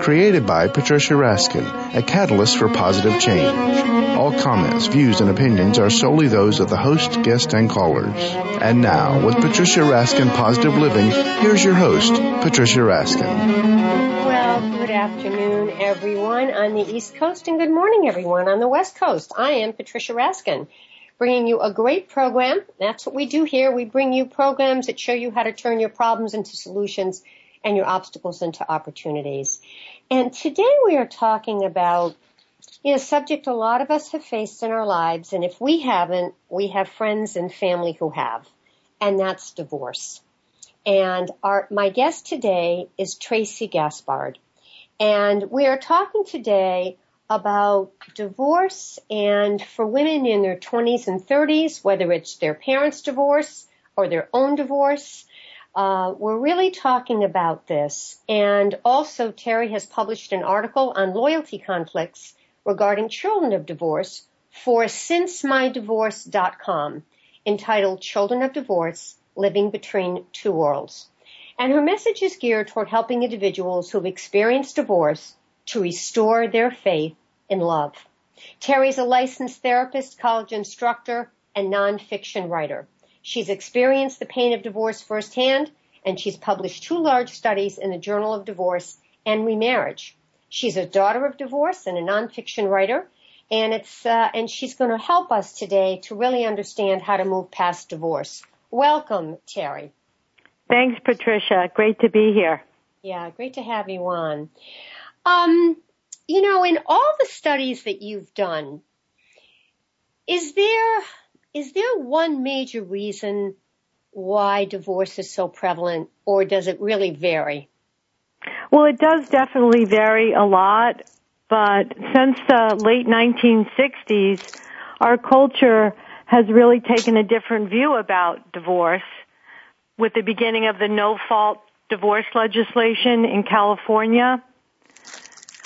Created by Patricia Raskin, a catalyst for positive change. All comments, views, and opinions are solely those of the host, guest, and callers. And now, with Patricia Raskin Positive Living, here's your host, Patricia Raskin. Well, good afternoon, everyone on the East Coast, and good morning, everyone on the West Coast. I am Patricia Raskin, bringing you a great program. That's what we do here. We bring you programs that show you how to turn your problems into solutions and your obstacles into opportunities. And today we are talking about you know, a subject a lot of us have faced in our lives, and if we haven't, we have friends and family who have, and that's divorce. And our, my guest today is Tracy Gaspard. And we are talking today about divorce and for women in their 20s and 30s, whether it's their parents' divorce or their own divorce, uh, we're really talking about this. And also, Terry has published an article on loyalty conflicts regarding children of divorce for sincemydivorce.com entitled Children of Divorce Living Between Two Worlds. And her message is geared toward helping individuals who've experienced divorce to restore their faith in love. Terry's a licensed therapist, college instructor, and nonfiction writer. She's experienced the pain of divorce firsthand, and she's published two large studies in the Journal of Divorce and Remarriage. She's a daughter of divorce and a nonfiction writer, and it's uh, and she's going to help us today to really understand how to move past divorce. Welcome, Terry. Thanks, Patricia. Great to be here. Yeah, great to have you on. Um, you know, in all the studies that you've done, is there is there one major reason why divorce is so prevalent, or does it really vary? Well, it does definitely vary a lot, but since the late 1960s, our culture has really taken a different view about divorce with the beginning of the no fault divorce legislation in California.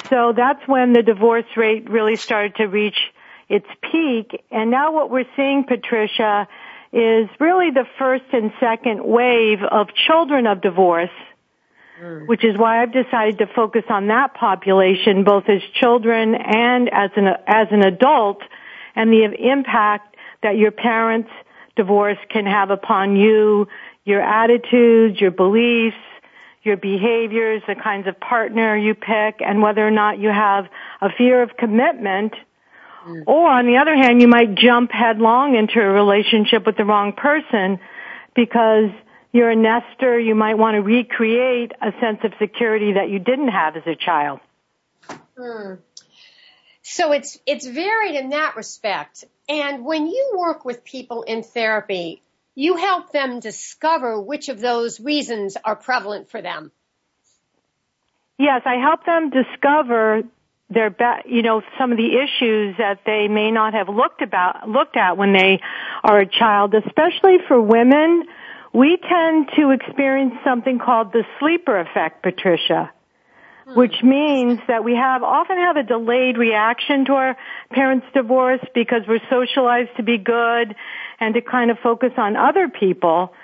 So that's when the divorce rate really started to reach its peak. And now what we're seeing, Patricia, is really the first and second wave of children of divorce Mm. which is why I've decided to focus on that population both as children and as an, as an adult and the impact that your parents' divorce can have upon you, your attitudes, your beliefs, your behaviors, the kinds of partner you pick, and whether or not you have a fear of commitment. Mm. Or on the other hand, you might jump headlong into a relationship with the wrong person because you're a nester, you might want to recreate a sense of security that you didn't have as a child. Hmm. So it's it's varied in that respect. And when you work with people in therapy, you help them discover which of those reasons are prevalent for them. Yes, I help them discover their be- you know some of the issues that they may not have looked about looked at when they are a child, especially for women we tend to experience something called the sleeper effect, Patricia, hmm. which means that we have often have a delayed reaction to our parents' divorce because we're socialized to be good and to kind of focus on other people.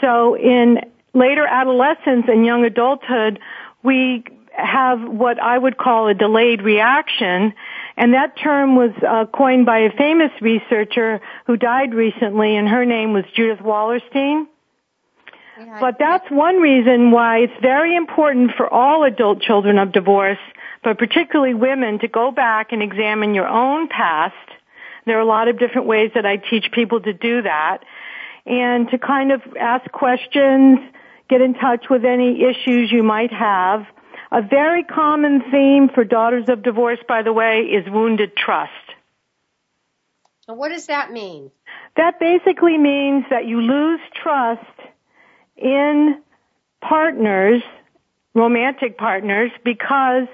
So in later adolescence and young adulthood, we have what I would call a delayed reaction, and that term was uh, coined by a famous researcher who died recently, and her name was Judith Wallerstein. But that's one reason why it's very important for all adult children of divorce, but particularly women, to go back and examine your own past. There are a lot of different ways that I teach people to do that. And to kind of ask questions, get in touch with any issues you might have. A very common theme for daughters of divorce, by the way, is wounded trust. And what does that mean? That basically means that you lose trust in partners, romantic partners, because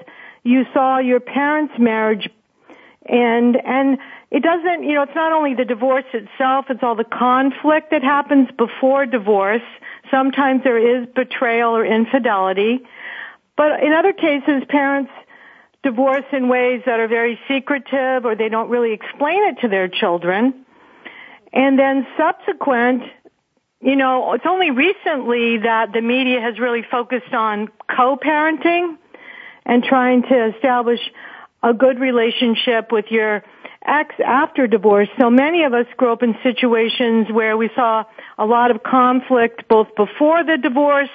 you saw your parents' marriage and, and it doesn't, you know, it's not only the divorce itself, it's all the conflict that happens before divorce. Sometimes there is betrayal or infidelity. But in other cases, parents divorce in ways that are very secretive or they don't really explain it to their children. And then subsequent, you know, it's only recently that the media has really focused on co-parenting and trying to establish a good relationship with your ex after divorce. So many of us grew up in situations where we saw a lot of conflict both before the divorce,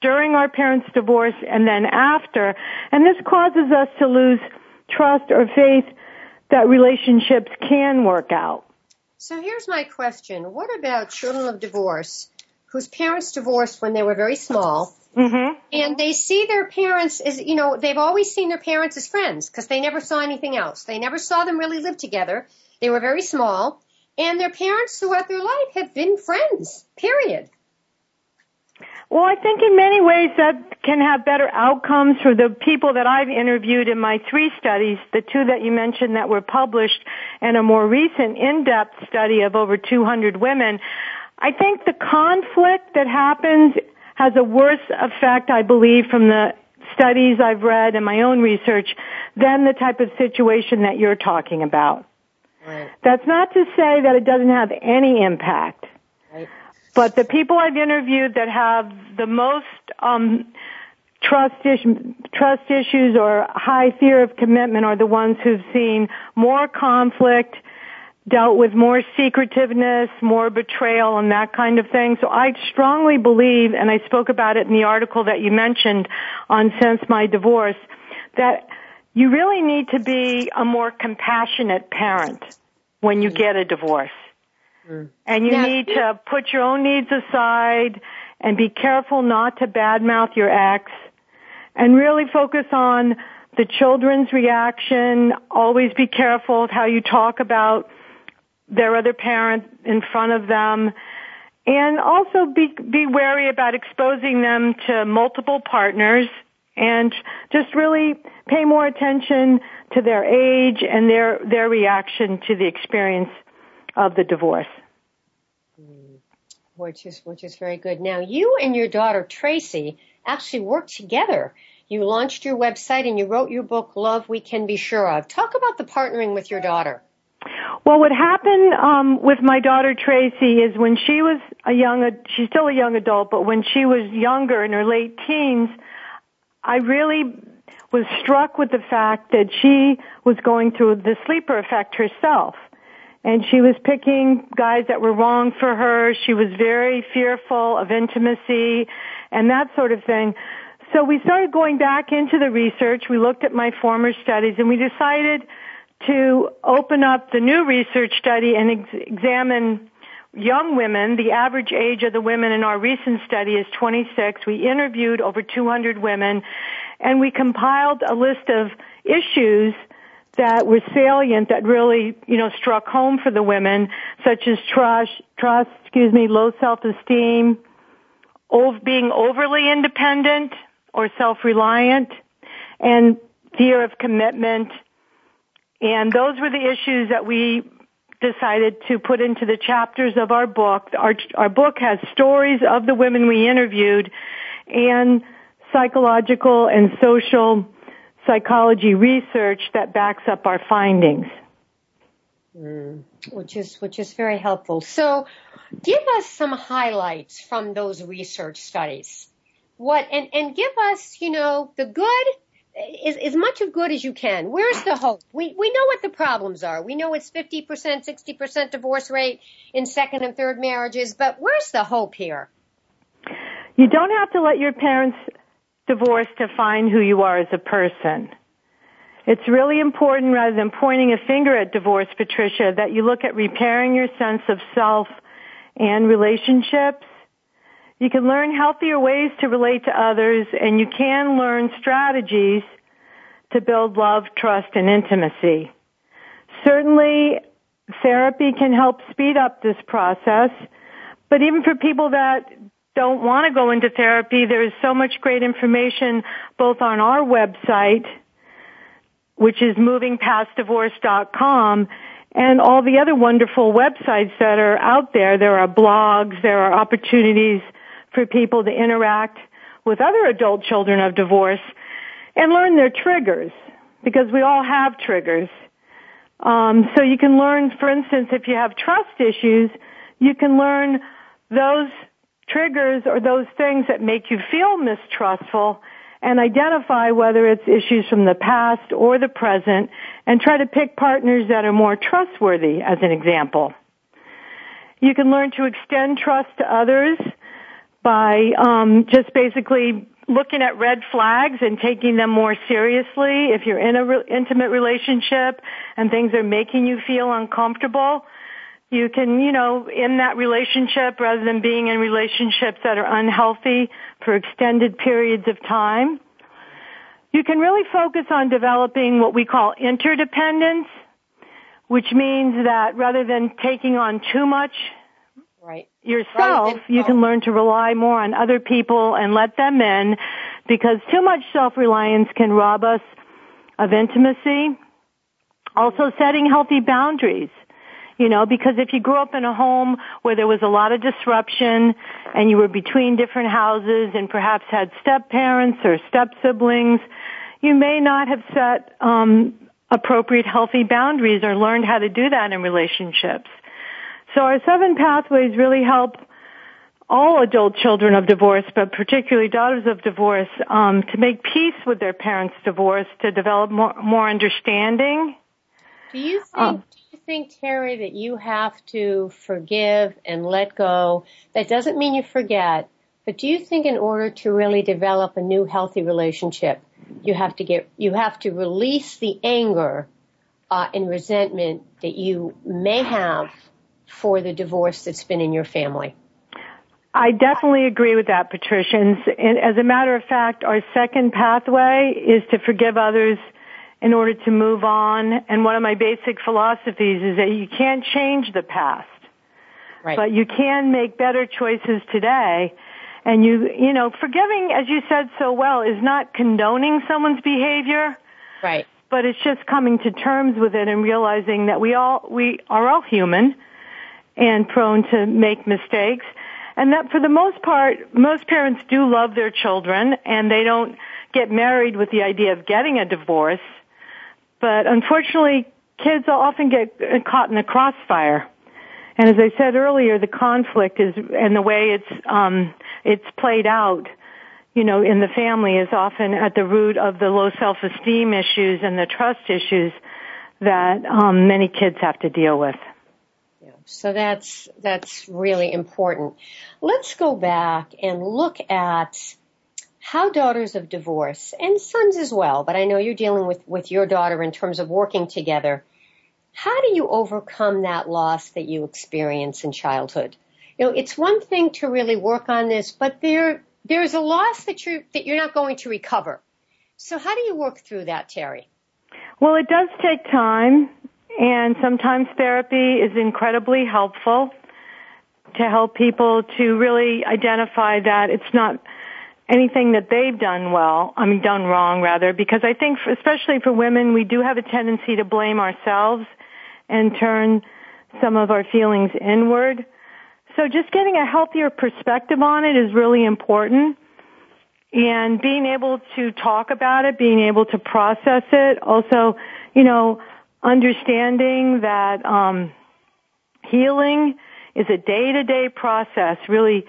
during our parents' divorce, and then after. And this causes us to lose trust or faith that relationships can work out. So here's my question. What about children of divorce whose parents divorced when they were very small Mm-hmm. and they see their parents as, you know, they've always seen their parents as friends because they never saw anything else. They never saw them really live together. They were very small and their parents throughout their life have been friends, period. Well, I think in many ways that can have better outcomes for the people that I've interviewed in my three studies, the two that you mentioned that were published and a more recent in-depth study of over 200 women. I think the conflict that happens has a worse effect, I believe, from the studies I've read and my own research than the type of situation that you're talking about. Right. That's not to say that it doesn't have any impact. But the people I've interviewed that have the most um, trust, is- trust issues or high fear of commitment are the ones who've seen more conflict, dealt with more secretiveness, more betrayal and that kind of thing. So I strongly believe, and I spoke about it in the article that you mentioned on Since My Divorce, that you really need to be a more compassionate parent when you get a divorce. Mm-hmm. And you Now- need to put your own needs aside and be careful not to badmouth your ex and really focus on the children's reaction. Always be careful of how you talk about their other parent in front of them. And also be, be wary about exposing them to multiple partners and just really pay more attention to their age and their, their reaction to the experience of the divorce. which is which is very good. Now, you and your daughter Tracy actually worked together. You launched your website and you wrote your book, Love We Can Be Sure of. Talk about the partnering with your daughter. Well, what happened um, with my daughter Tracy is when she was a young, she's still a young adult, but when she was younger in her late teens, I really was struck with the fact that she was going through the sleeper effect herself. And she was picking guys that were wrong for her. She was very fearful of intimacy and that sort of thing. So we started going back into the research. We looked at my former studies and we decided to open up the new research study and ex- examine young women. The average age of the women in our recent study is 26. We interviewed over 200 women and we compiled a list of issues that were salient that really, you know, struck home for the women, such as trust, trust, excuse me, low self-esteem, ov- being overly independent or self-reliant, and fear of commitment. And those were the issues that we decided to put into the chapters of our book. Our, our book has stories of the women we interviewed and psychological and social psychology research that backs up our findings. Mm, which is which is very helpful. So, give us some highlights from those research studies. What and and give us, you know, the good is as much of good as you can. Where's the hope? We we know what the problems are. We know it's 50%, 60% divorce rate in second and third marriages, but where's the hope here? You don't have to let your parents divorce define who you are as a person. It's really important rather than pointing a finger at divorce, Patricia, that you look at repairing your sense of self and relationships. You can learn healthier ways to relate to others and you can learn strategies to build love, trust, and intimacy. Certainly, therapy can help speed up this process, but even for people that don't want to go into therapy, there's so much great information both on our website, which is movingpastdivorce.com, and all the other wonderful websites that are out there. There are blogs, there are opportunities for people to interact with other adult children of divorce and learn their triggers because we all have triggers. Um, so you can learn, for instance, if you have trust issues, you can learn those triggers or those things that make you feel mistrustful and identify whether it's issues from the past or the present and try to pick partners that are more trustworthy as an example. You can learn to extend trust to others by um, just basically looking at red flags and taking them more seriously. If you're in an re- intimate relationship and things are making you feel uncomfortable, you can, you know, in that relationship rather than being in relationships that are unhealthy for extended periods of time. You can really focus on developing what we call interdependence, which means that rather than taking on too much right. yourself, right. you can learn to rely more on other people and let them in because too much self-reliance can rob us of intimacy. Also setting healthy boundaries you know, because if you grew up in a home where there was a lot of disruption and you were between different houses and perhaps had step parents or step siblings, you may not have set um, appropriate healthy boundaries or learned how to do that in relationships. So our seven pathways really help all adult children of divorce, but particularly daughters of divorce, um, to make peace with their parents' divorce, to develop more, more understanding. Do you think? Um, think, Terry, that you have to forgive and let go? That doesn't mean you forget, but do you think in order to really develop a new healthy relationship, you have to get, you have to release the anger uh, and resentment that you may have for the divorce that's been in your family? I definitely agree with that, Patricia. And as a matter of fact, our second pathway is to forgive others in order to move on. And one of my basic philosophies is that you can't change the past. Right. But you can make better choices today. And you, you know, forgiving, as you said so well, is not condoning someone's behavior. Right. But it's just coming to terms with it and realizing that we all, we are all human and prone to make mistakes. And that for the most part, most parents do love their children and they don't get married with the idea of getting a divorce. But unfortunately, kids often get caught in the crossfire. And as I said earlier, the conflict is, and the way it's, um, it's played out, you know, in the family is often at the root of the low self-esteem issues and the trust issues that um, many kids have to deal with. Yeah, so that's that's really important. Let's go back and look at how daughters of divorce and sons as well, but I know you're dealing with, with your daughter in terms of working together. How do you overcome that loss that you experience in childhood? You know, it's one thing to really work on this, but there, there's a loss that you're, that you're not going to recover. So how do you work through that, Terry? Well, it does take time and sometimes therapy is incredibly helpful to help people to really identify that it's not anything that they've done well, I mean done wrong rather, because I think for, especially for women, we do have a tendency to blame ourselves and turn some of our feelings inward. So just getting a healthier perspective on it is really important. And being able to talk about it, being able to process it, also, you know, understanding that um, healing is a day-to-day process, really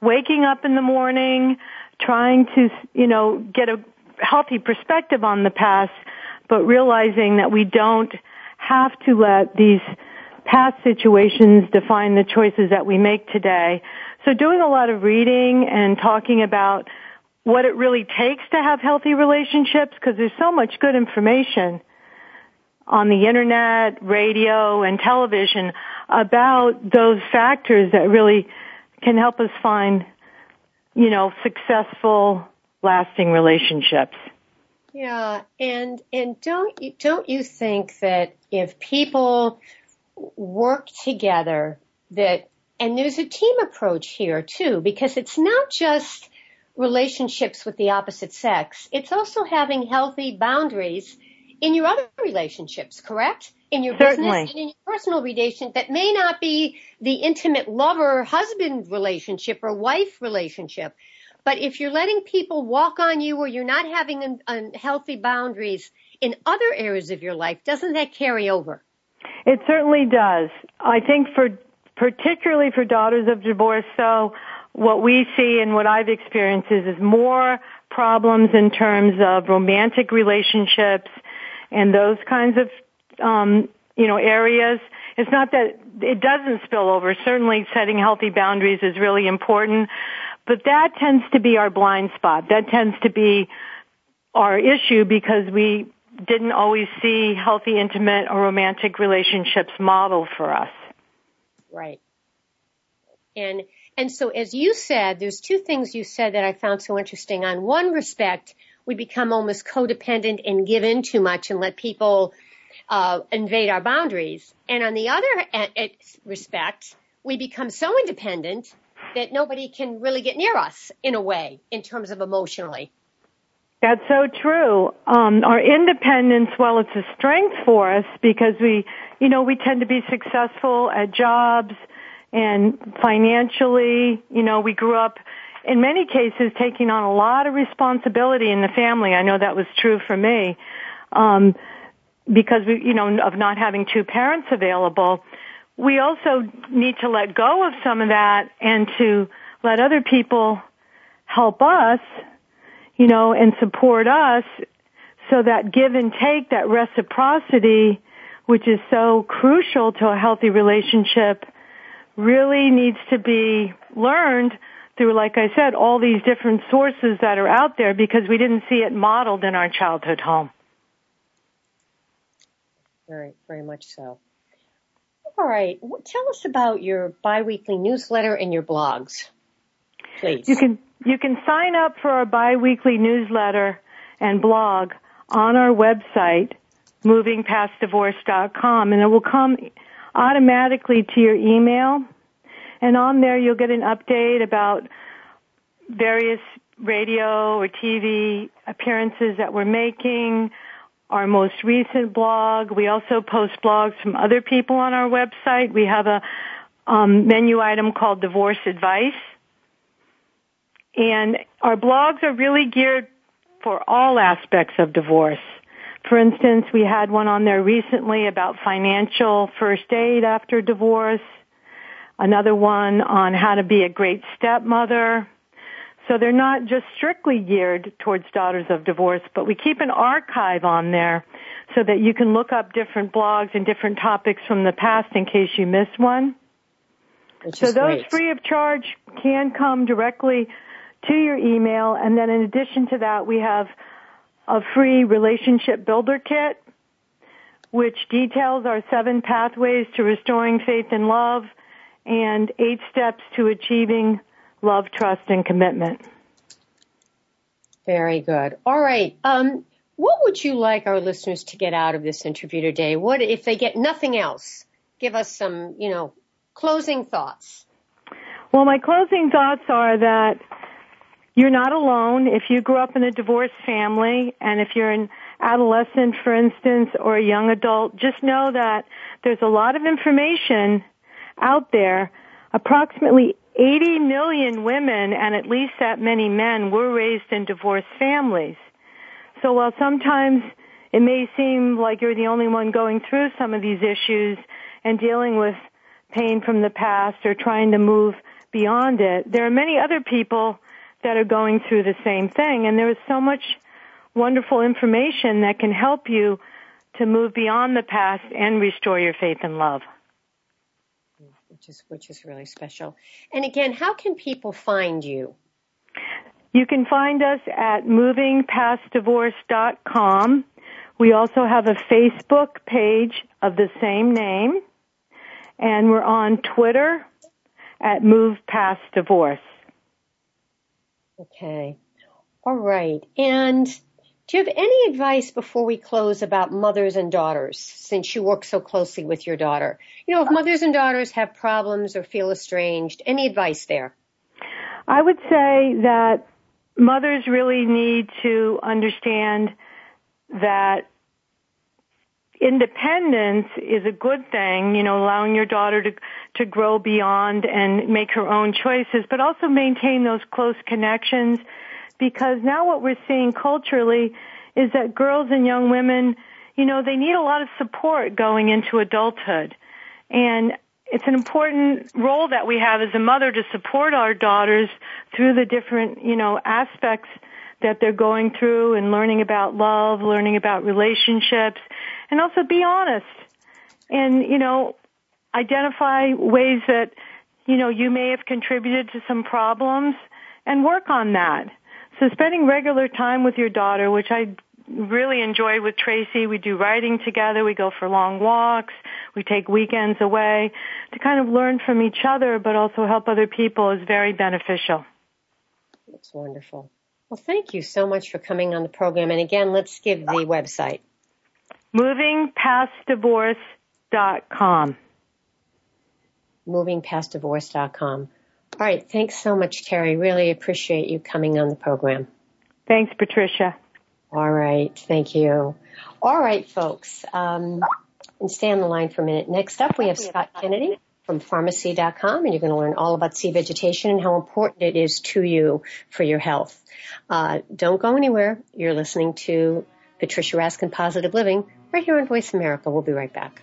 waking up in the morning, trying to, you know, get a healthy perspective on the past, but realizing that we don't have to let these past situations define the choices that we make today. So doing a lot of reading and talking about what it really takes to have healthy relationships because there's so much good information on the internet, radio, and television about those factors that really can help us find you know, successful, lasting relationships. Yeah, and and don't you don't you think that if people work together that and there's a team approach here too because it's not just relationships with the opposite sex it's also having healthy boundaries in your other relationships correct in your Certainly. business and in your personal relation that may not be the intimate lover husband relationship or wife relationship but if you're letting people walk on you or you're not having unhealthy boundaries in other areas of your life, doesn't that carry over? It certainly does. I think for, particularly for daughters of divorce, so what we see and what I've experienced is, is more problems in terms of romantic relationships and those kinds of, um, you know, areas. It's not that it doesn't spill over. Certainly setting healthy boundaries is really important, but that tends to be our blind spot. That tends to be our issue because we didn't always see healthy, intimate, or romantic relationships modeled for us. Right. And and so as you said, there's two things you said that I found so interesting. On one respect, we become almost codependent and give in too much and let people uh, invade our boundaries. And on the other respect, we become so independent that nobody can really get near us in a way in terms of emotionally. That's so true. Um, our independence, well, it's a strength for us because we, you know, we tend to be successful at jobs and financially, you know, we grew up in many cases taking on a lot of responsibility in the family. I know that was true for me. Um, because we, you know, of not having two parents available we also need to let go of some of that and to let other people help us, you know, and support us so that give and take, that reciprocity, which is so crucial to a healthy relationship, really needs to be learned through, like I said, all these different sources that are out there because we didn't see it modeled in our childhood home. Very, very much so. All right. Tell us about your biweekly newsletter and your blogs, please. You can you can sign up for our biweekly newsletter and blog on our website, movingpastdivorce.com, and it will come automatically to your email. And on there, you'll get an update about various radio or TV appearances that we're making, our most recent blog. We also post blogs from other people on our website. We have a um, menu item called Divorce Advice. And our blogs are really geared for all aspects of divorce. For instance, we had one on there recently about financial first aid after divorce, another one on how to be a great stepmother, so they're not just strictly geared towards daughters of divorce, but we keep an archive on there so that you can look up different blogs and different topics from the past in case you miss one. Which so those great. free of charge can come directly to your email and then in addition to that we have a free relationship builder kit which details our seven pathways to restoring faith and love and eight steps to achieving love, trust, and commitment. Very good. All right. Um, what would you like our listeners to get out of this interview today? What if they get nothing else? Give us some, you know, closing thoughts. Well, my closing thoughts are that you're not alone. If you grew up in a divorced family and if you're an adolescent, for instance, or a young adult, just know that there's a lot of information out there. Approximately 80 million women and at least that many men were raised in divorced families. So while sometimes it may seem like you're the only one going through some of these issues and dealing with pain from the past or trying to move beyond it, there are many other people that are going through the same thing and there is so much wonderful information that can help you to move beyond the past and restore your faith and love which is which is really special. And again, how can people find you? You can find us at movingpastdivorce.com. We also have a Facebook page of the same name, and we're on Twitter at Move Past Divorce. Okay. All right. And do you have any advice before we close about mothers and daughters, since you work so closely with your daughter? You know, if mothers and daughters have problems or feel estranged, any advice there? I would say that mothers really need to understand that independence is a good thing, you know, allowing your daughter to to grow beyond and make her own choices, but also maintain those close connections because now what we're seeing culturally is that girls and young women, you know, they need a lot of support going into adulthood. And it's an important role that we have as a mother to support our daughters through the different, you know, aspects that they're going through and learning about love, learning about relationships, and also be honest. And, you know, identify ways that, you know, you may have contributed to some problems and work on that. So spending regular time with your daughter, which I really enjoy with Tracy. We do writing together. We go for long walks. We take weekends away to kind of learn from each other, but also help other people is very beneficial. That's wonderful. Well, thank you so much for coming on the program. And again, let's give the website. MovingPastDivorce.com. MovingPastDivorce.com. All right. Thanks so much, Terry. Really appreciate you coming on the program. Thanks, Patricia. All right. Thank you. All right, folks. Um, and stay on the line for a minute. Next up, we have Scott Kennedy from FarmaSea.com, and you're going to learn all about sea vegetation and how important it is to you for your health. Uh, don't go anywhere. You're listening to Patricia Raskin Positive Living right here on Voice America. We'll be right back.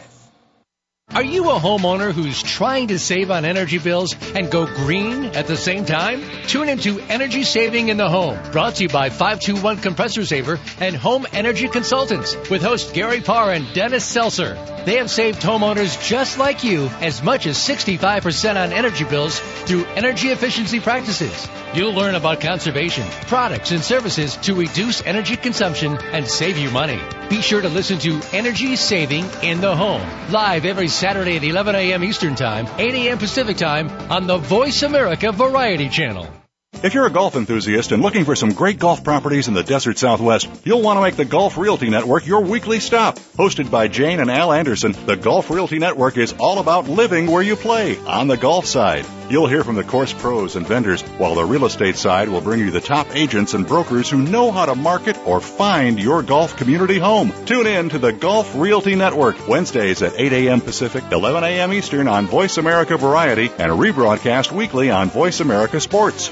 Are you a homeowner who's trying to save on energy bills and go green at the same time? Tune into Energy Saving in the Home, brought to you by 521 Compressor Saver and Home Energy Consultants with host Gary Parr and Dennis Seltzer. They have saved homeowners just like you as much as 65% on energy bills through energy efficiency practices. You'll learn about conservation, products, and services to reduce energy consumption and save you money. Be sure to listen to Energy Saving in the Home, live every Saturday at 11 a.m. Eastern Time, 8 a.m. Pacific Time on the Voice America Variety Channel. If you're a golf enthusiast and looking for some great golf properties in the desert southwest, you'll want to make the Golf Realty Network your weekly stop. Hosted by Jane and Al Anderson, the Golf Realty Network is all about living where you play, on the golf side. You'll hear from the course pros and vendors, while the real estate side will bring you the top agents and brokers who know how to market or find your golf community home. Tune in to the Golf Realty Network, Wednesdays at 8 a.m. Pacific, 11 a.m. Eastern on Voice America Variety and rebroadcast weekly on Voice America Sports.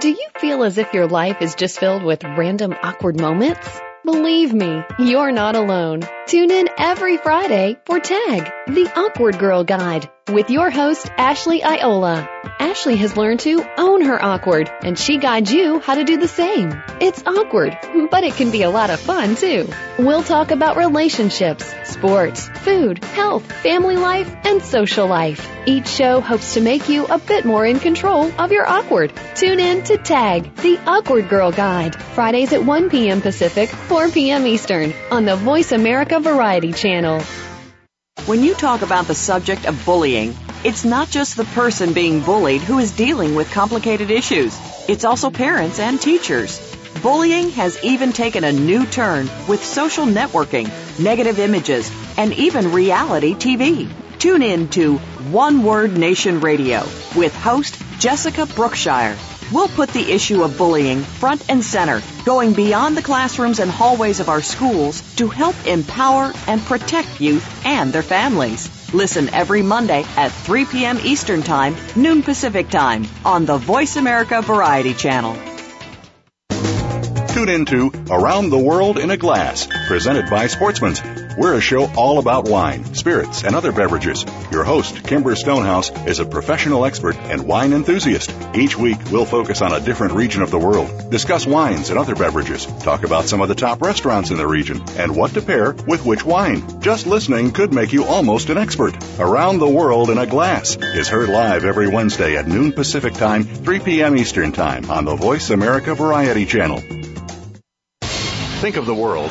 Do you feel as if your life is just filled with random awkward moments? Believe me, you're not alone. Tune in every Friday for TAG, the Awkward Girl Guide, with your host, Ashley Iola. Ashley has learned to own her awkward, and she guides you how to do the same. It's awkward, but it can be a lot of fun too. We'll talk about relationships, sports, food, health, family life, and social life. Each show hopes to make you a bit more in control of your awkward. Tune in to TAG, the Awkward Girl Guide, Fridays at 1 p.m. Pacific, 4 p.m. Eastern, on the Voice America Variety Channel. When you talk about the subject of bullying, it's not just the person being bullied who is dealing with complicated issues. It's also parents and teachers. Bullying has even taken a new turn with social networking, negative images, and even reality TV. Tune in to One Word Nation Radio with host Jessica Brookshire. We'll put the issue of bullying front and center, going beyond the classrooms and hallways of our schools to help empower and protect youth and their families. Listen every Monday at 3 p.m. Eastern Time, noon Pacific Time on the Voice America Variety Channel. Tune into Around the World in a Glass, presented by Sportsman's. We're a show all about wine, spirits, and other beverages. Your host, Kimber Stonehouse, is a professional expert and wine enthusiast. Each week, we'll focus on a different region of the world, discuss wines and other beverages, talk about some of the top restaurants in the region, and what to pair with which wine. Just listening could make you almost an expert. Around the World in a Glass is heard live every Wednesday at noon Pacific Time, 3 p.m. Eastern Time on the Voice America Variety Channel. Think of the world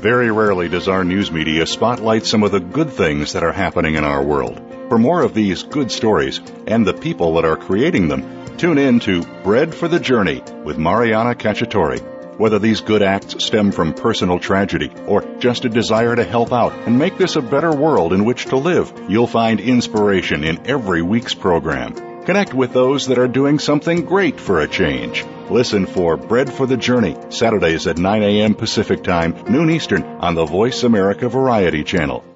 Very rarely does our news media spotlight some of the good things that are happening in our world. For more of these good stories and the people that are creating them, tune in to Bread for the Journey with Mariana Cacciatore. Whether these good acts stem from personal tragedy or just a desire to help out and make this a better world in which to live, you'll find inspiration in every week's program. Connect with those that are doing something great for a change. Listen for Bread for the Journey, Saturdays at 9 a.m. Pacific Time, noon Eastern, on the Voice America Variety Channel.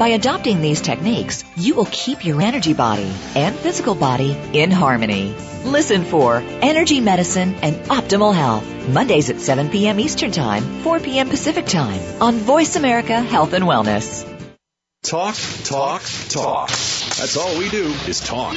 By adopting these techniques, you will keep your energy body and physical body in harmony. Listen for Energy Medicine and Optimal Health, Mondays at 7 p.m. Eastern Time, 4 p.m. Pacific Time on Voice America Health and Wellness. Talk, talk, talk. That's all we do is talk.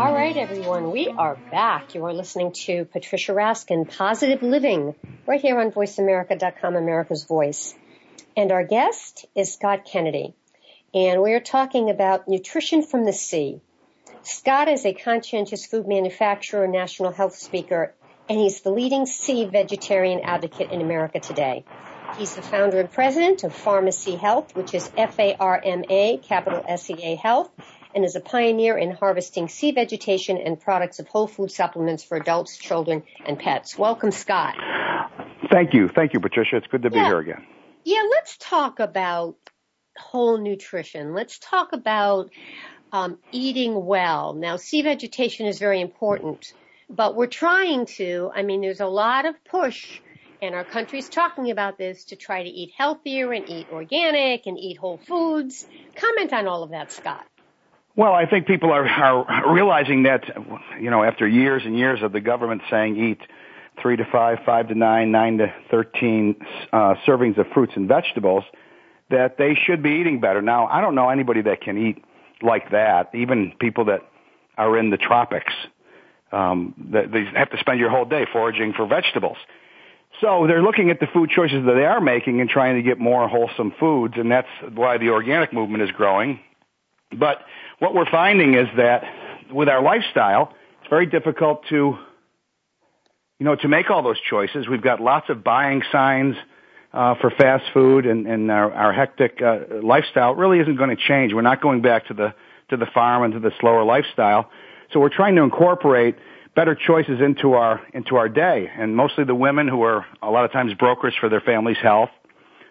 All right, everyone, we are back. You are listening to Patricia Raskin, Positive Living, right here on VoiceAmerica.com, America's Voice. And our guest is Scott Kennedy. And we're talking about nutrition from the sea. Scott is a conscientious food manufacturer, national health speaker, and he's the leading sea vegetarian advocate in America today. He's the founder and president of FarmaSea Health, which is F-A-R-M-A, capital S-E-A Health, and is a pioneer in harvesting sea vegetation and products of whole food supplements for adults, children, and pets. Welcome, Scott. Thank you. Thank you, Patricia. It's good to be here again. Yeah, let's talk about whole nutrition. Let's talk about um, eating well. Now, sea vegetation is very important, but we're trying to, I mean, there's a lot of push, and our country's talking about this to try to eat healthier and eat organic and eat whole foods. Comment on all of that, Scott. Well, I think people are, are realizing that, you know, after years and years of the government saying eat three to five, five to nine, nine to 13 uh, servings of fruits and vegetables, that they should be eating better. Now, I don't know anybody that can eat like that, even people that are in the tropics. Um, that they have to spend your whole day foraging for vegetables. So they're looking at the food choices that they are making and trying to get more wholesome foods, and that's why the organic movement is growing. But what we're finding is that with our lifestyle, it's very difficult to, you know, to make all those choices. We've got lots of buying signs uh, for fast food, and, and our, our hectic uh, lifestyle really isn't going to change. We're not going back to the to the farm and to the slower lifestyle. So we're trying to incorporate better choices into our into our day. And mostly the women who are a lot of times brokers for their family's health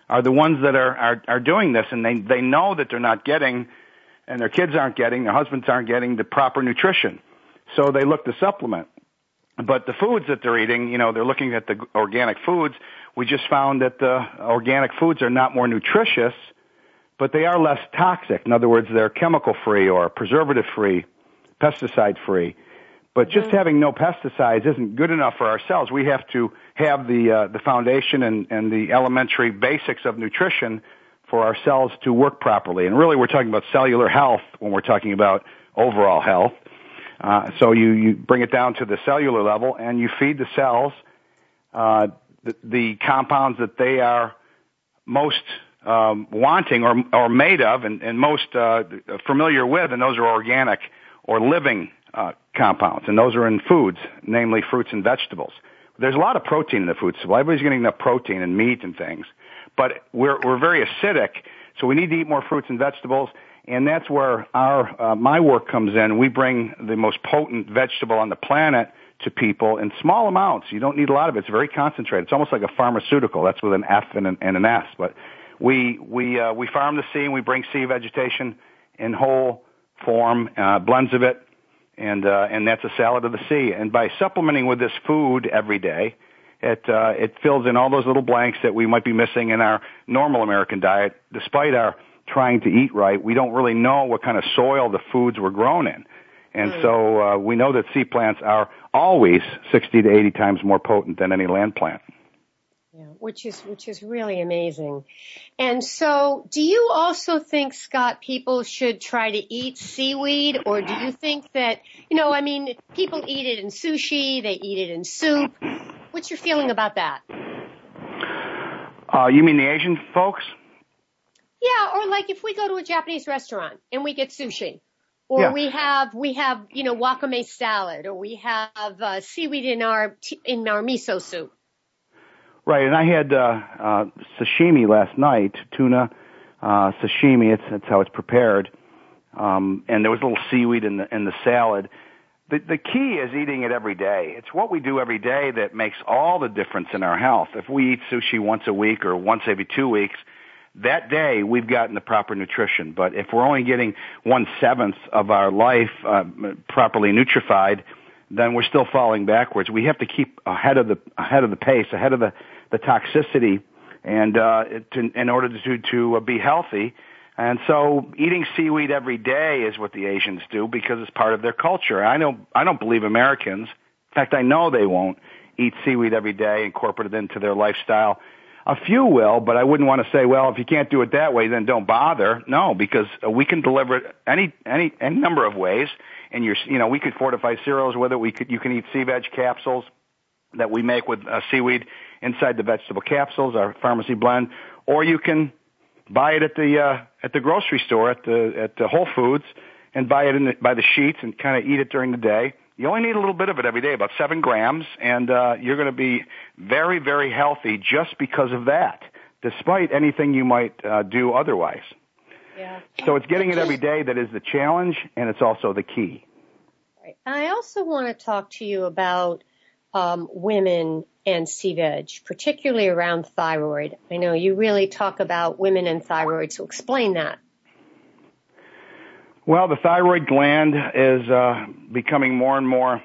are the ones that are are, are doing this, and they they know that they're not getting and their kids aren't getting, their husbands aren't getting the proper nutrition. So they look to supplement. But the foods that they're eating, you know, they're looking at the organic foods. We just found that the organic foods are not more nutritious, but they are less toxic. In other words, they're chemical free or preservative free, pesticide free. But just mm-hmm. having no pesticides isn't good enough for ourselves. We have to have the uh, the foundation and, and the elementary basics of nutrition for our cells to work properly. And really, we're talking about cellular health when we're talking about overall health. Uh, so you, you bring it down to the cellular level and you feed the cells uh, the, the compounds that they are most um, wanting or, or made of and, and most uh, familiar with, and those are organic or living uh, compounds, and those are in foods, namely fruits and vegetables. There's a lot of protein in the food supply. Everybody's getting enough protein and meat and things, but we're we're very acidic, so we need to eat more fruits and vegetables and that's where our uh, my work comes in. We bring the most potent vegetable on the planet to people in small amounts. You don't need a lot of it. It's very concentrated. It's almost like a pharmaceutical. That's with an F and an, and an S. But we we uh, we farm the sea and we bring sea vegetation in whole form, uh, blends of it, and uh, and that's a salad of the sea. And by supplementing with this food every day, it uh, it fills in all those little blanks that we might be missing in our normal American diet, despite our trying to eat right, we don't really know what kind of soil the foods were grown in. And mm. so uh, we know that sea plants are always 60 to 80 times more potent than any land plant. Yeah, which is which is really amazing. And so, do you also think, Scott, people should try to eat seaweed, or do you think that you know? I mean, people eat it in sushi, they eat it in soup. What's your feeling about that? Uh, you mean the Asian folks? Yeah, or like if we go to a Japanese restaurant and we get sushi, or yeah. we have we have you know wakame salad, or we have uh, seaweed in our in our miso soup. Right, and I had uh, uh, sashimi last night, tuna uh, sashimi. It's that's how it's prepared, um, and there was a little seaweed in the in the salad. The, the key is eating it every day. It's what we do every day that makes all the difference in our health. If we eat sushi once a week or once every two weeks, that day we've gotten the proper nutrition. But if we're only getting one seventh of our life uh, properly nutrified, then we're still falling backwards. We have to keep ahead of the ahead of the pace, ahead of the the toxicity, and uh, to, in order to to be healthy. And so, eating seaweed every day is what the Asians do because it's part of their culture. I don't I don't believe Americans. In fact, I know they won't eat seaweed every day, incorporate it into their lifestyle a few will, but I wouldn't want to say, well, if you can't do it that way, then don't bother. No, because we can deliver it any any any number of ways. And you're, you know, we could fortify cereals with it. We could, you can eat sea veg capsules that we make with uh, seaweed inside the vegetable capsules, our FarmaSea blend, or you can buy it at the uh, at the grocery store at the at the Whole Foods and buy it in the, by the sheets and kind of eat it during the day. You only need a little bit of it every day, about seven grams, and uh, you're going to be very, very healthy just because of that, despite anything you might uh, do otherwise. Yeah. So it's getting it every day that is the challenge, and it's also the key. Right. I also want to talk to you about um, women and veg, particularly around thyroid. I know you really talk about women and thyroid, so explain that. Well, the thyroid gland is uh, becoming more and more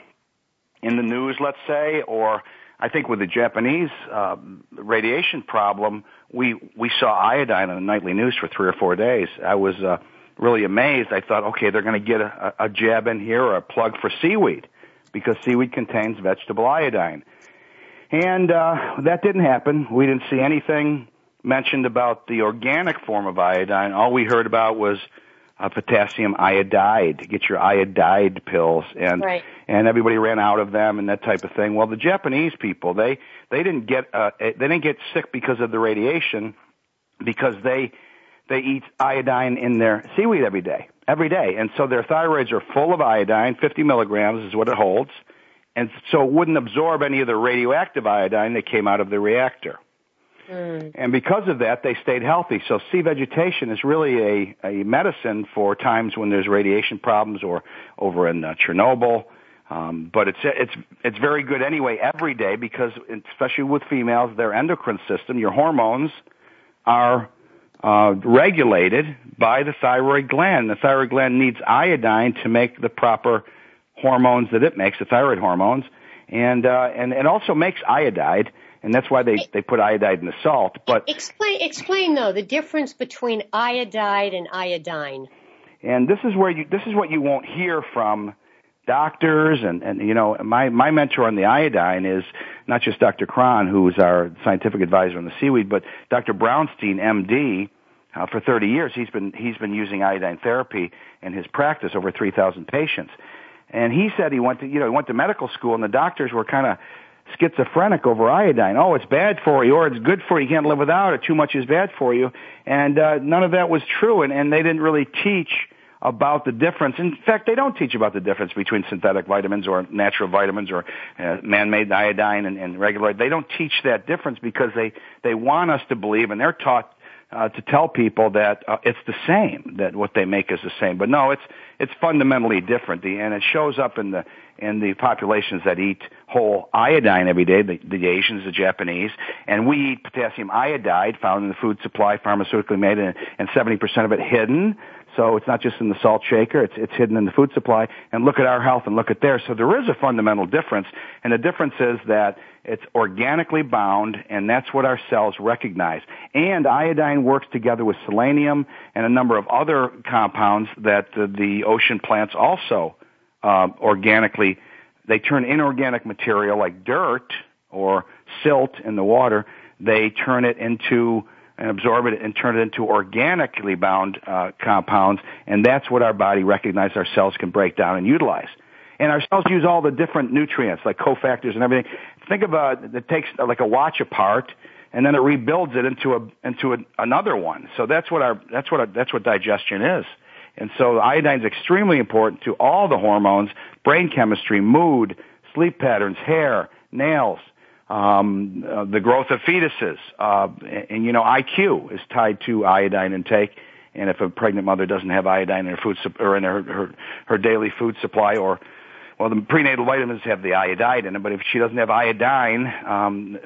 in the news, let's say, or I think with the Japanese uh, radiation problem, we we saw iodine on the nightly news for three or four days. I was uh, really amazed. I thought, okay, they're going to get a, a jab in here or a plug for seaweed because seaweed contains vegetable iodine, and uh, that didn't happen. We didn't see anything mentioned about the organic form of iodine. All we heard about was uh, potassium iodide. Get your iodide pills, and right. and everybody ran out of them and that type of thing. Well, the Japanese people they they didn't get uh, they didn't get sick because of the radiation, because they they eat iodine in their seaweed every day, every day, and so their thyroids are full of iodine. 50 milligrams is what it holds, and so it wouldn't absorb any of the radioactive iodine that came out of the reactor. Mm. And because of that, they stayed healthy. So sea vegetation is really a, a medicine for times when there's radiation problems or over in uh, Chernobyl. Um, but it's it's it's very good anyway every day because especially with females, their endocrine system, your hormones are uh, regulated by the thyroid gland. The thyroid gland needs iodine to make the proper hormones that it makes, the thyroid hormones, and uh, and it also makes iodide, and that's why they they put iodide in the salt. But explain explain though the difference between iodide and iodine. And this is where you this is what you won't hear from doctors and and you know my my mentor on the iodine is not just Dr. Cron who's our scientific advisor on the seaweed but Dr. Brownstein MD uh, for 30 years he's been he's been using iodine therapy in his practice over 3000 patients and he said he went to you know he went to medical school and the doctors were kind of schizophrenic over iodine. Oh, it's bad for you, or it's good for you. You can't live without it. Too much is bad for you. And uh, none of that was true, and, and they didn't really teach about the difference. In fact, they don't teach about the difference between synthetic vitamins or natural vitamins or uh, man-made iodine and, and regular. They don't teach that difference because they they want us to believe, and they're taught uh, to tell people that uh, it's the same, that what they make is the same. But no, it's it's fundamentally different, the, and it shows up in the in the populations that eat whole iodine every day, the, the Asians, the Japanese, and we eat potassium iodide found in the food supply, pharmaceutically made, and, and 70% of it hidden. So it's not just in the salt shaker, it's, it's hidden in the food supply. And look at our health and look at theirs. So there is a fundamental difference. And the difference is that it's organically bound and that's what our cells recognize. And iodine works together with selenium and a number of other compounds that the, the ocean plants also uh, organically, they turn inorganic material like dirt or silt in the water, they turn it into and absorb it and turn it into organically bound uh, compounds, and that's what our body recognizes our cells can break down and utilize. And our cells use all the different nutrients like cofactors and everything. Think about it takes uh, like a watch apart, and then it rebuilds it into a into a, another one. So that's what our that's what our, that's what digestion is. And so iodine is extremely important to all the hormones, brain chemistry, mood, sleep patterns, hair, nails, um, uh, the growth of fetuses, uh, and, and, you know IQ is tied to iodine intake. And if a pregnant mother doesn't have iodine in her food su- or in her, her her daily food supply, or well, the prenatal vitamins have the iodide in them, but if she doesn't have iodine, um,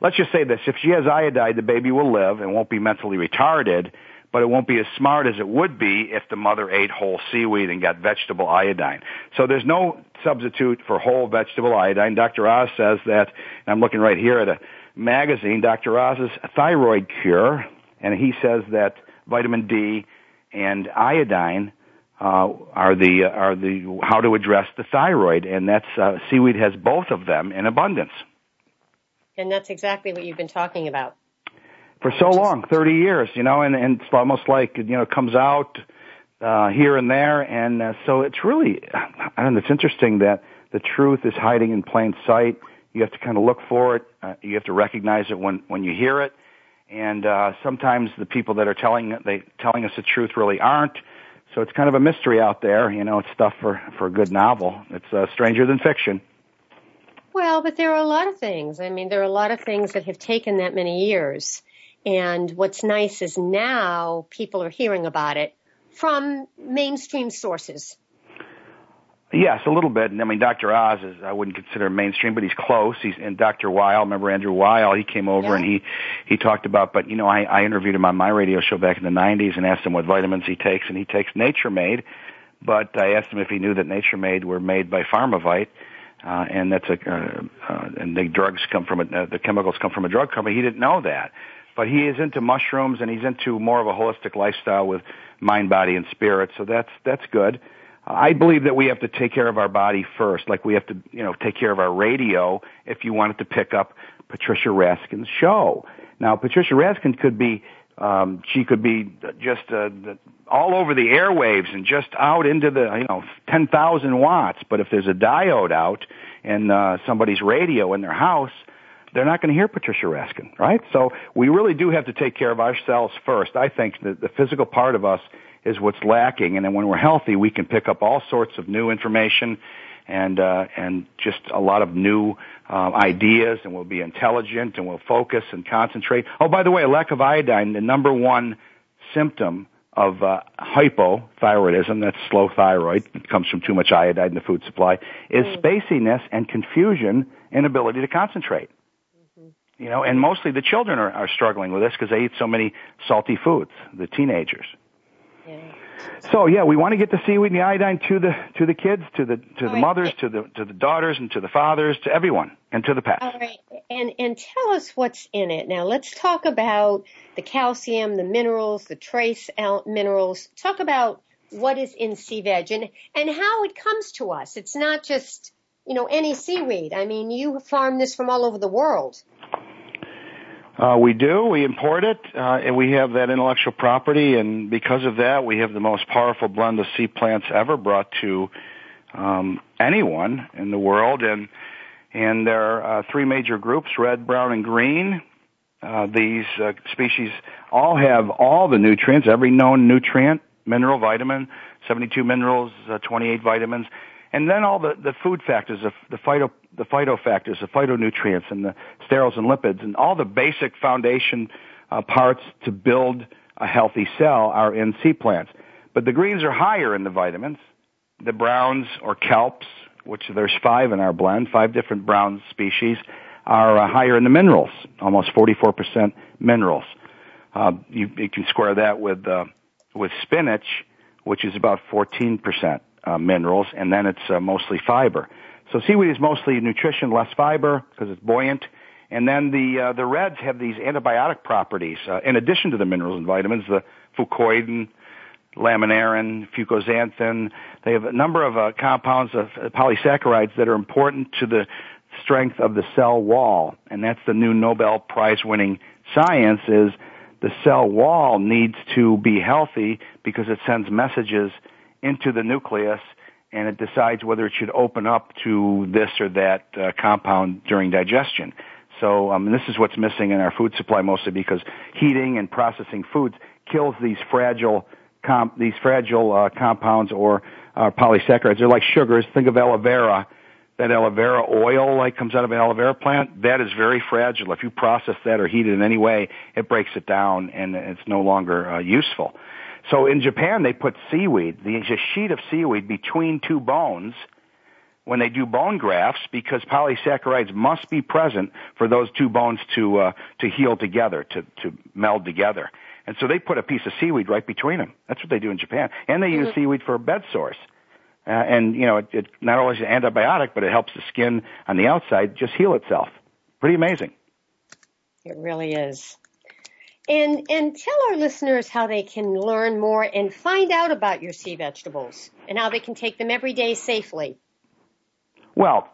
let's just say this: if she has iodide, the baby will live and won't be mentally retarded but it won't be as smart as it would be if the mother ate whole seaweed and got vegetable iodine. So there's no substitute for whole vegetable iodine. Dr. Oz says that, and I'm looking right here at a magazine, Dr. Oz's thyroid cure, and he says that vitamin D and iodine uh, are the uh, are the how to address the thyroid, and that's uh, seaweed has both of them in abundance. And that's exactly what you've been talking about for so long, 30 years, you know, and, and it's almost like, you know, it comes out, uh, here and there. And, uh, so it's really, I don't know, it's interesting that the truth is hiding in plain sight. You have to kind of look for it. Uh, you have to recognize it when, when you hear it. And, uh, sometimes the people that are telling, they, telling us the truth really aren't. So it's kind of a mystery out there. You know, it's stuff for, for a good novel. It's, uh, stranger than fiction. Well, but there are a lot of things. I mean, there are a lot of things that have taken that many years and what's nice is now people are hearing about it from mainstream sources. Yes, a little bit. I mean, Dr. Oz is, I wouldn't consider mainstream, but he's close. He's, and Dr. Weil, remember Andrew Weil, he came over yeah. and he, he talked about, but you know, I, I interviewed him on my radio show back in the 90s and asked him what vitamins he takes and he takes Nature Made, but I asked him if he knew that Nature Made were made by Pharmavite. Uh, and that's a, uh, uh, and the drugs come from a, uh, the chemicals come from a drug company. He didn't know that but he is into mushrooms and he's into more of a holistic lifestyle with mind, body, and spirit. So that's that's good. I believe that we have to take care of our body first, like we have to, you know, take care of our radio if you wanted to pick up Patricia Raskin's show. Now, Patricia Raskin could be, um, she could be just uh, all over the airwaves and just out into the, you know, 10,000 watts. But if there's a diode out in uh, somebody's radio in their house, they're not going to hear Patricia Raskin, right? So we really do have to take care of ourselves first. I think that the physical part of us is what's lacking, and then when we're healthy, we can pick up all sorts of new information and uh, and just a lot of new uh, ideas, and we'll be intelligent and we'll focus and concentrate. Oh, by the way, a lack of iodine, the number one symptom of uh, hypothyroidism, that's slow thyroid, it comes from too much iodine in the food supply, is mm. spaciness and confusion, inability to concentrate. You know, and mostly the children are, are struggling with this because they eat so many salty foods, the teenagers. Yeah. So yeah, we want to get the seaweed and the iodine to the to the kids, to the to the All right. mothers, to the to the daughters, and to the fathers, to everyone, and to the pets. All right, and and tell us what's in it. Now let's talk about the calcium, the minerals, the trace minerals. Talk about what is in sea veg and and how it comes to us. It's not just you know any seaweed. I mean, you farm this from all over the world. Uh, we do. We import it, uh, and we have that intellectual property, and because of that, we have the most powerful blend of sea plants ever brought to um, anyone in the world. And and there are uh, three major groups: red, brown, and green. Uh, these uh, species all have all the nutrients, every known nutrient, mineral, vitamin, 72 minerals, uh, 28 vitamins, and then all the, the food factors, the, the phyto the phytofactors, the phytonutrients, and the sterols and lipids, and all the basic foundation uh, parts to build a healthy cell are in sea plants. But the greens are higher in the vitamins. The browns or kelps, which there's five in our blend, five different brown species, are uh, higher in the minerals, almost 44% minerals. Uh, you, you can square that with uh, with spinach, which is about 14% uh, minerals, and then it's uh, mostly fiber. So seaweed is mostly nutrition, less fiber because it's buoyant. And then the uh, the reds have these antibiotic properties uh, in addition to the minerals and vitamins, the fucoidan, laminarin, fucoxanthin. They have a number of uh, compounds of uh, polysaccharides that are important to the strength of the cell wall, and that's the new Nobel Prize winning science is the cell wall needs to be healthy because it sends messages into the nucleus and it decides whether it should open up to this or that uh, compound during digestion. So um, this is what's missing in our food supply mostly because heating and processing foods kills these fragile these fragile uh, compounds or uh, polysaccharides. They're like sugars. Think of aloe vera. That aloe vera oil like comes out of an aloe vera plant, that is very fragile. If you process that or heat it in any way, it breaks it down and it's no longer uh, useful. So in Japan, they put seaweed, a sheet of seaweed between two bones when they do bone grafts because polysaccharides must be present for those two bones to uh, to heal together, to to meld together. And so they put a piece of seaweed right between them. That's what they do in Japan, and they use Mm-hmm. seaweed for a bed sores. Uh, and you know, it, it not only is an antibiotic, but it helps the skin on the outside just heal itself. Pretty amazing. It really is. And and tell our listeners how they can learn more and find out about your sea vegetables and how they can take them every day safely. Well,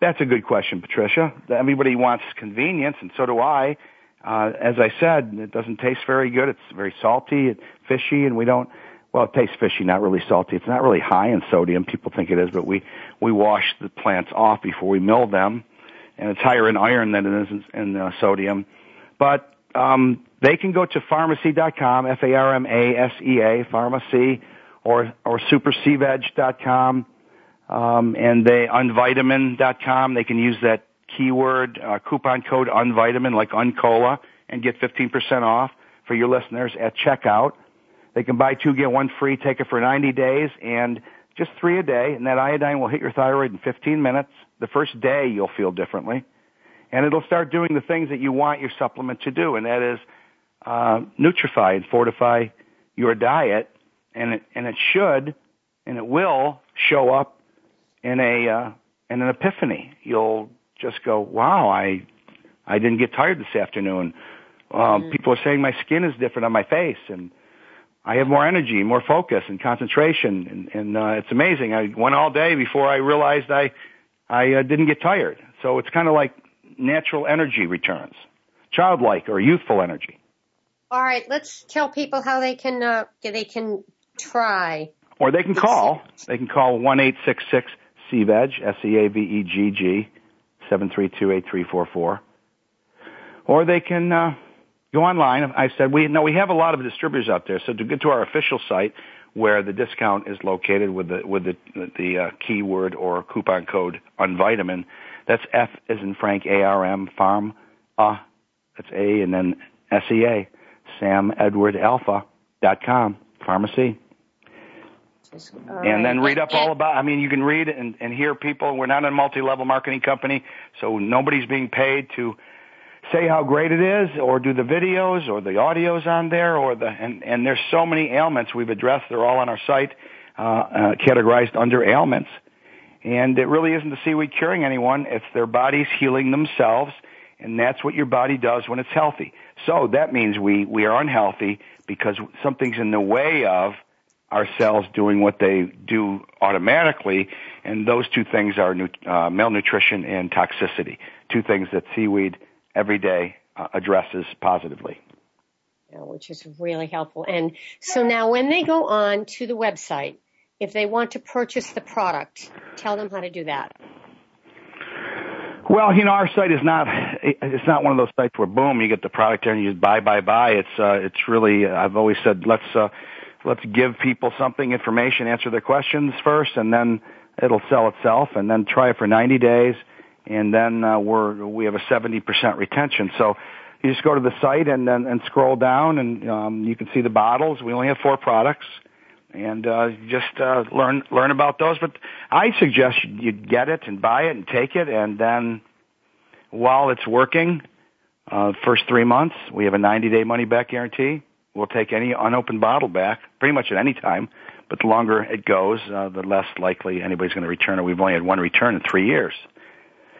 that's a good question, Patricia. Everybody wants convenience, and so do I. Uh, as I said, it doesn't taste very good. It's very salty, it's fishy, and we don't. Well, it tastes fishy, not really salty. It's not really high in sodium. People think it is, but we we wash the plants off before we mill them, and it's higher in iron than it is in, in uh, sodium. But um, they can go to FarmaSea.com, F-A-R-M-A-S-E-A, pharmacy, or or superseaveg.com, um, and they unvitamin.com. They can use that keyword uh, coupon code unvitamin, like uncola, and get 15% off for your listeners at checkout. They can buy two get one free. Take it for 90 days and just three a day, and that iodine will hit your thyroid in 15 minutes. The first day you'll feel differently, and it'll start doing the things that you want your supplement to do, and that is uh, nutrify and fortify your diet, and it and it should and it will show up in a uh, in an epiphany. You'll just go, wow, I I didn't get tired this afternoon. Um, People are saying my skin is different on my face, and I have more energy, more focus, and concentration, and, and uh, it's amazing. I went all day before I realized I I uh, didn't get tired. So it's kind of like natural energy returns, childlike or youthful energy. All right, let's tell people how they can uh, they can try. Or they can call. They can call one eight six six CVEG S E A V E G G seven three two eight three four four. Or they can uh, go online. I said we no we have a lot of distributors out there. So to get to our official site where the discount is located with the with the the uh, keyword or coupon code unvitamin, that's F as in Frank A R M farm uh that's A and then S E A Sam Edward Alpha dot com FarmaSea and then read up all about. I mean, you can read and, and hear people. We're not a multi-level marketing company, so nobody's being paid to say how great it is or do the videos or the audios on there or the and and there's so many ailments we've addressed they're all on our site uh, uh categorized under ailments and it really isn't the seaweed curing anyone it's their bodies healing themselves and that's what your body does when it's healthy so that means we we are unhealthy because something's in the way of our cells doing what they do automatically and those two things are uh, malnutrition and toxicity two things that seaweed every day uh, addresses positively. Which is really helpful. And so now when they go on to the website, if they want to purchase the product, tell them how to do that. Well, you know, our site is not, it's not one of those sites where boom, you get the product there and you just buy, buy, buy. It's, uh, it's really, I've always said, let's, uh, let's give people something, information, answer their questions first, and then it'll sell itself, and then try it for 90 days and then uh, we're we have a 70% retention. So you just go to the site and then and scroll down, and um, you can see the bottles. We only have four products, and uh, just uh, learn learn about those. But I suggest you get it and buy it and take it, and then while it's working, uh, first three months we have a 90 day money back guarantee. We'll take any unopened bottle back, pretty much at any time. But the longer it goes, uh, the less likely anybody's going to return it. We've only had one return in three years.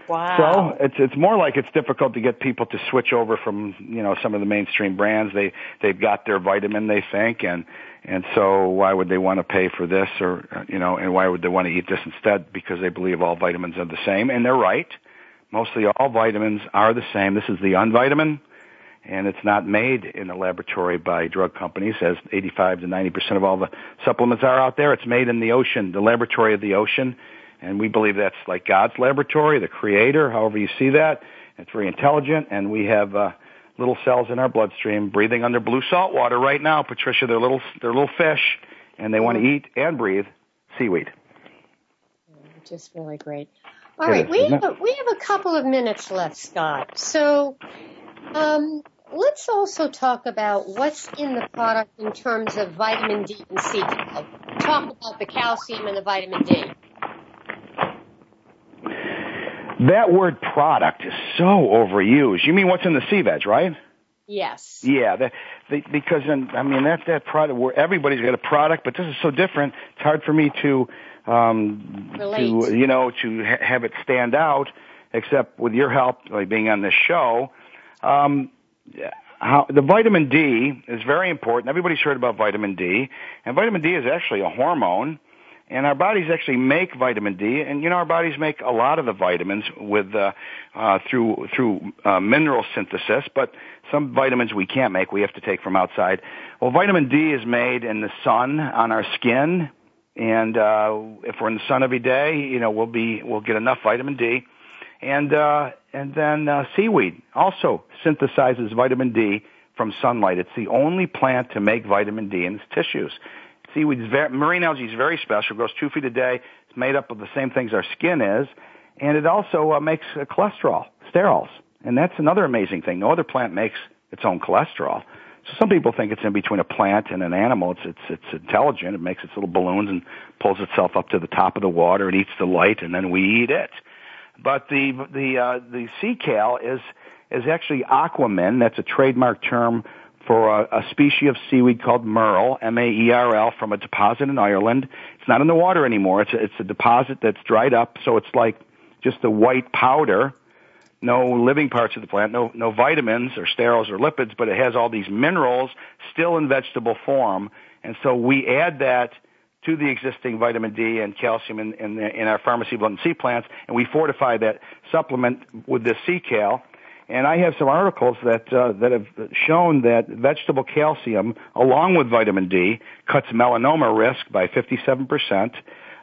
Wow. So it's it's more like it's difficult to get people to switch over from you know some of the mainstream brands. They they've got their vitamin they think and and so why would they want to pay for this or you know and why would they want to eat this instead because they believe all vitamins are the same and they're right. Mostly all vitamins are the same. This is the unvitamin and it's not made in a laboratory by drug companies as 85 to 90% of all the supplements are out there. It's made in the ocean, the laboratory of the ocean and we believe that's like God's laboratory, the creator, however you see that. It's very intelligent, and we have uh, little cells in our bloodstream breathing under blue salt water right now. Patricia, they're little, they're little fish, and they want to eat and breathe seaweed. Just really great. All it right, is, we have a, we have a couple of minutes left, Scott. So, um, let's also talk about what's in the product in terms of vitamin D and C. Talk about the calcium and the vitamin D. That word product is so overused. You mean what's in the sea veg, right? Yes. Yeah, the, the, because in, I mean that's that product where everybody's got a product, but this is so different. It's hard for me to um Relate. to you know to ha- have it stand out, except with your help, like being on this show. Um, how, the vitamin D is very important. Everybody's heard about vitamin D, and vitamin D is actually a hormone and our bodies actually make vitamin D, and you know our bodies make a lot of the vitamins with uh, uh, through through uh, mineral synthesis, but some vitamins we can't make; we have to take from outside. Well, vitamin D is made in the sun on our skin, and uh, if we're in the sun every day, you know we'll be we'll get enough vitamin D, and uh, and then uh, seaweed also synthesizes vitamin D from sunlight. It's the only plant to make vitamin D in its tissues. Seaweed is very, marine algae is very special. It grows two feet a day. It's made up of the same things our skin is, and it also uh, makes uh, cholesterol, sterols, and that's another amazing thing. No other plant makes its own cholesterol. So some people think it's in between a plant and an animal. It's it's it's intelligent. It makes its little balloons and pulls itself up to the top of the water and eats the light, and then we eat it. But the the uh, the sea kale is is actually aquamin. That's a trademark term for a, a species of seaweed called maerl, M-A-E-R-L, from a deposit in Ireland. It's not in the water anymore. It's a, it's a deposit that's dried up, so it's like just a white powder. No living parts of the plant, no no vitamins or sterols or lipids, but it has all these minerals still in vegetable form, and so we add that to the existing vitamin D and calcium in in, in our FarmaSea blood and sea plants, and we fortify that supplement with this sea kale and I have some articles that uh, that have shown that vegetable calcium, along with vitamin D, cuts melanoma risk by 57 percent.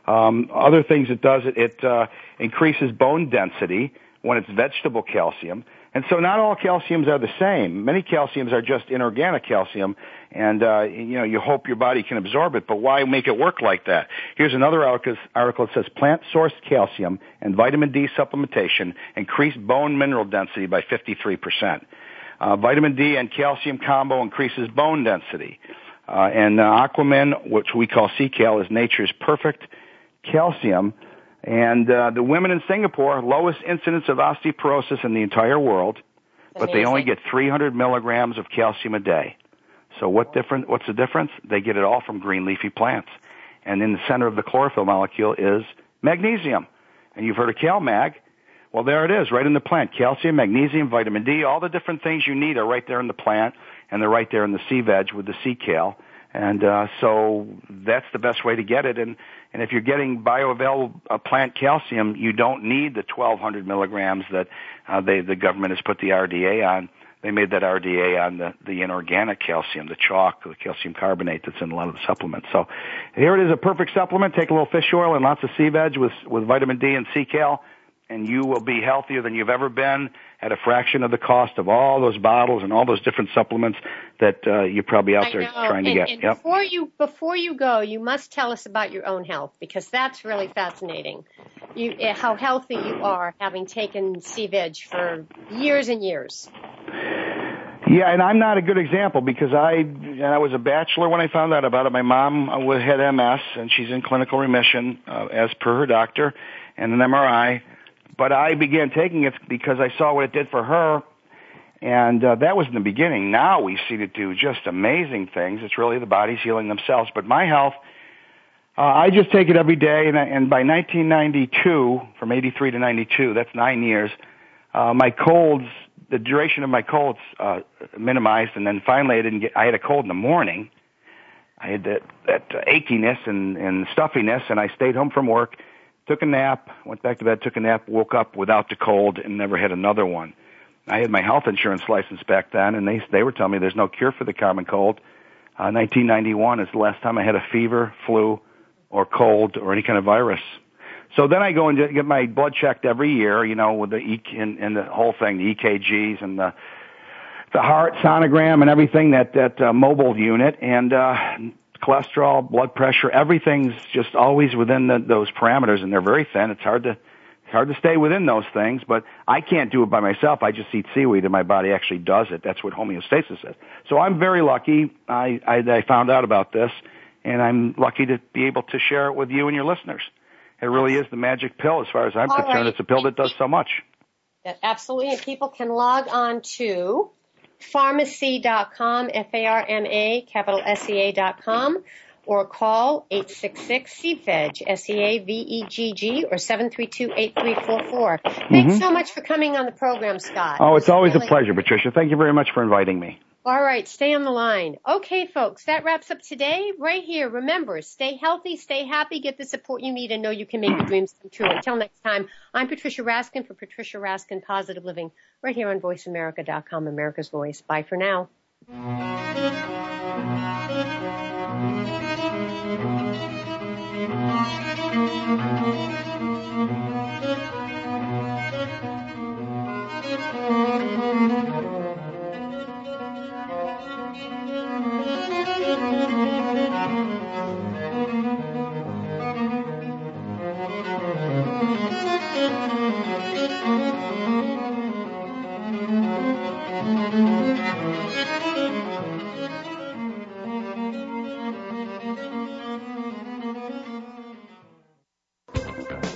Um, other things it does, it, it uh, increases bone density when it's vegetable calcium. And so not all calciums are the same. Many calciums are just inorganic calcium, and uh, you know you hope your body can absorb it. But why make it work like that? Here's another article, article that says plant-sourced calcium and vitamin D supplementation increase bone mineral density by 53 percent. Uh, vitamin D and calcium combo increases bone density. Uh, and uh, Aquamin, which we call kale, is nature's perfect calcium and uh, the women in Singapore, lowest incidence of osteoporosis in the entire world. but they only get 300 milligrams of calcium a day. So what different? What's the difference? They get it all from green leafy plants, and in the center of the chlorophyll molecule is magnesium. And you've heard of CalMag. Well, there it is, right in the plant. Calcium, magnesium, vitamin D, all the different things you need are right there in the plant, and they're right there in the sea veg with the sea kale. And uh, so that's the best way to get it. And and if you're getting bioavailable uh, plant calcium, you don't need the 1,200 milligrams that uh, they, the government has put the RDA on. They made that RDA on the, the inorganic calcium, the chalk, the calcium carbonate that's in a lot of the supplements. So here it is, a perfect supplement. Take a little fish oil and lots of sea veg with, with vitamin D and sea kale and you will be healthier than you've ever been at a fraction of the cost of all those bottles and all those different supplements that uh, you're probably out I there know. trying to and, get. And yep. before you before you go, you must tell us about your own health because that's really fascinating. You eh, how healthy you are having taken sea veg for years and years. Yeah, and I'm not a good example because I and I was a bachelor when I found out about it. My mom had MS and she's in clinical remission uh, as per her doctor and an MRI but I began taking it because I saw what it did for her, and uh, that was in the beginning. Now we see it do just amazing things. It's really the body's healing themselves. But my health, uh, I just take it every day, and, and by 1992, from 83 to 92, that's nine years, uh, my colds, the duration of my colds uh, minimized, and then finally I didn't get. I had a cold in the morning. I had that that achiness and, and stuffiness, and I stayed home from work took a nap, went back to bed, took a nap, woke up without the cold, and never had another one. I had my health insurance license back then, and they they were telling me there's no cure for the common cold. Uh, 1991 is the last time I had a fever, flu, or cold, or any kind of virus. So then I go and get my blood checked every year, you know, with the e- and, and the whole thing, the EKGs and the the heart sonogram and everything that that uh, mobile unit, and uh, cholesterol, blood pressure, everything's just always within the, those parameters, and they're very thin. It's hard to it's hard to stay within those things, but I can't do it by myself. I just eat seaweed, and my body actually does it. That's what homeostasis is. So I'm very lucky. I, I, I found out about this, and I'm lucky to be able to share it with you and your listeners. It really is the magic pill, as far as I'm All concerned. right. It's a pill that does so much. Absolutely, and people can log on to FarmaSea.com, F-A-R-M-A, capital S-E-A dot com, or call 866-CVEG, S-E-A-V-E-G-G, or 732-8344. Thanks mm-hmm. so much for coming on the program, Scott. Oh, it's always a pleasure, Patricia. Thank you very much for inviting me. All right, stay on the line. Okay, folks, that wraps up today right here. Remember, stay healthy, stay happy, get the support you need, and know you can make your dreams come true. Until next time, I'm Patricia Raskin for Patricia Raskin Positive Living right here on VoiceAmerica.com, America's Voice. Bye for now.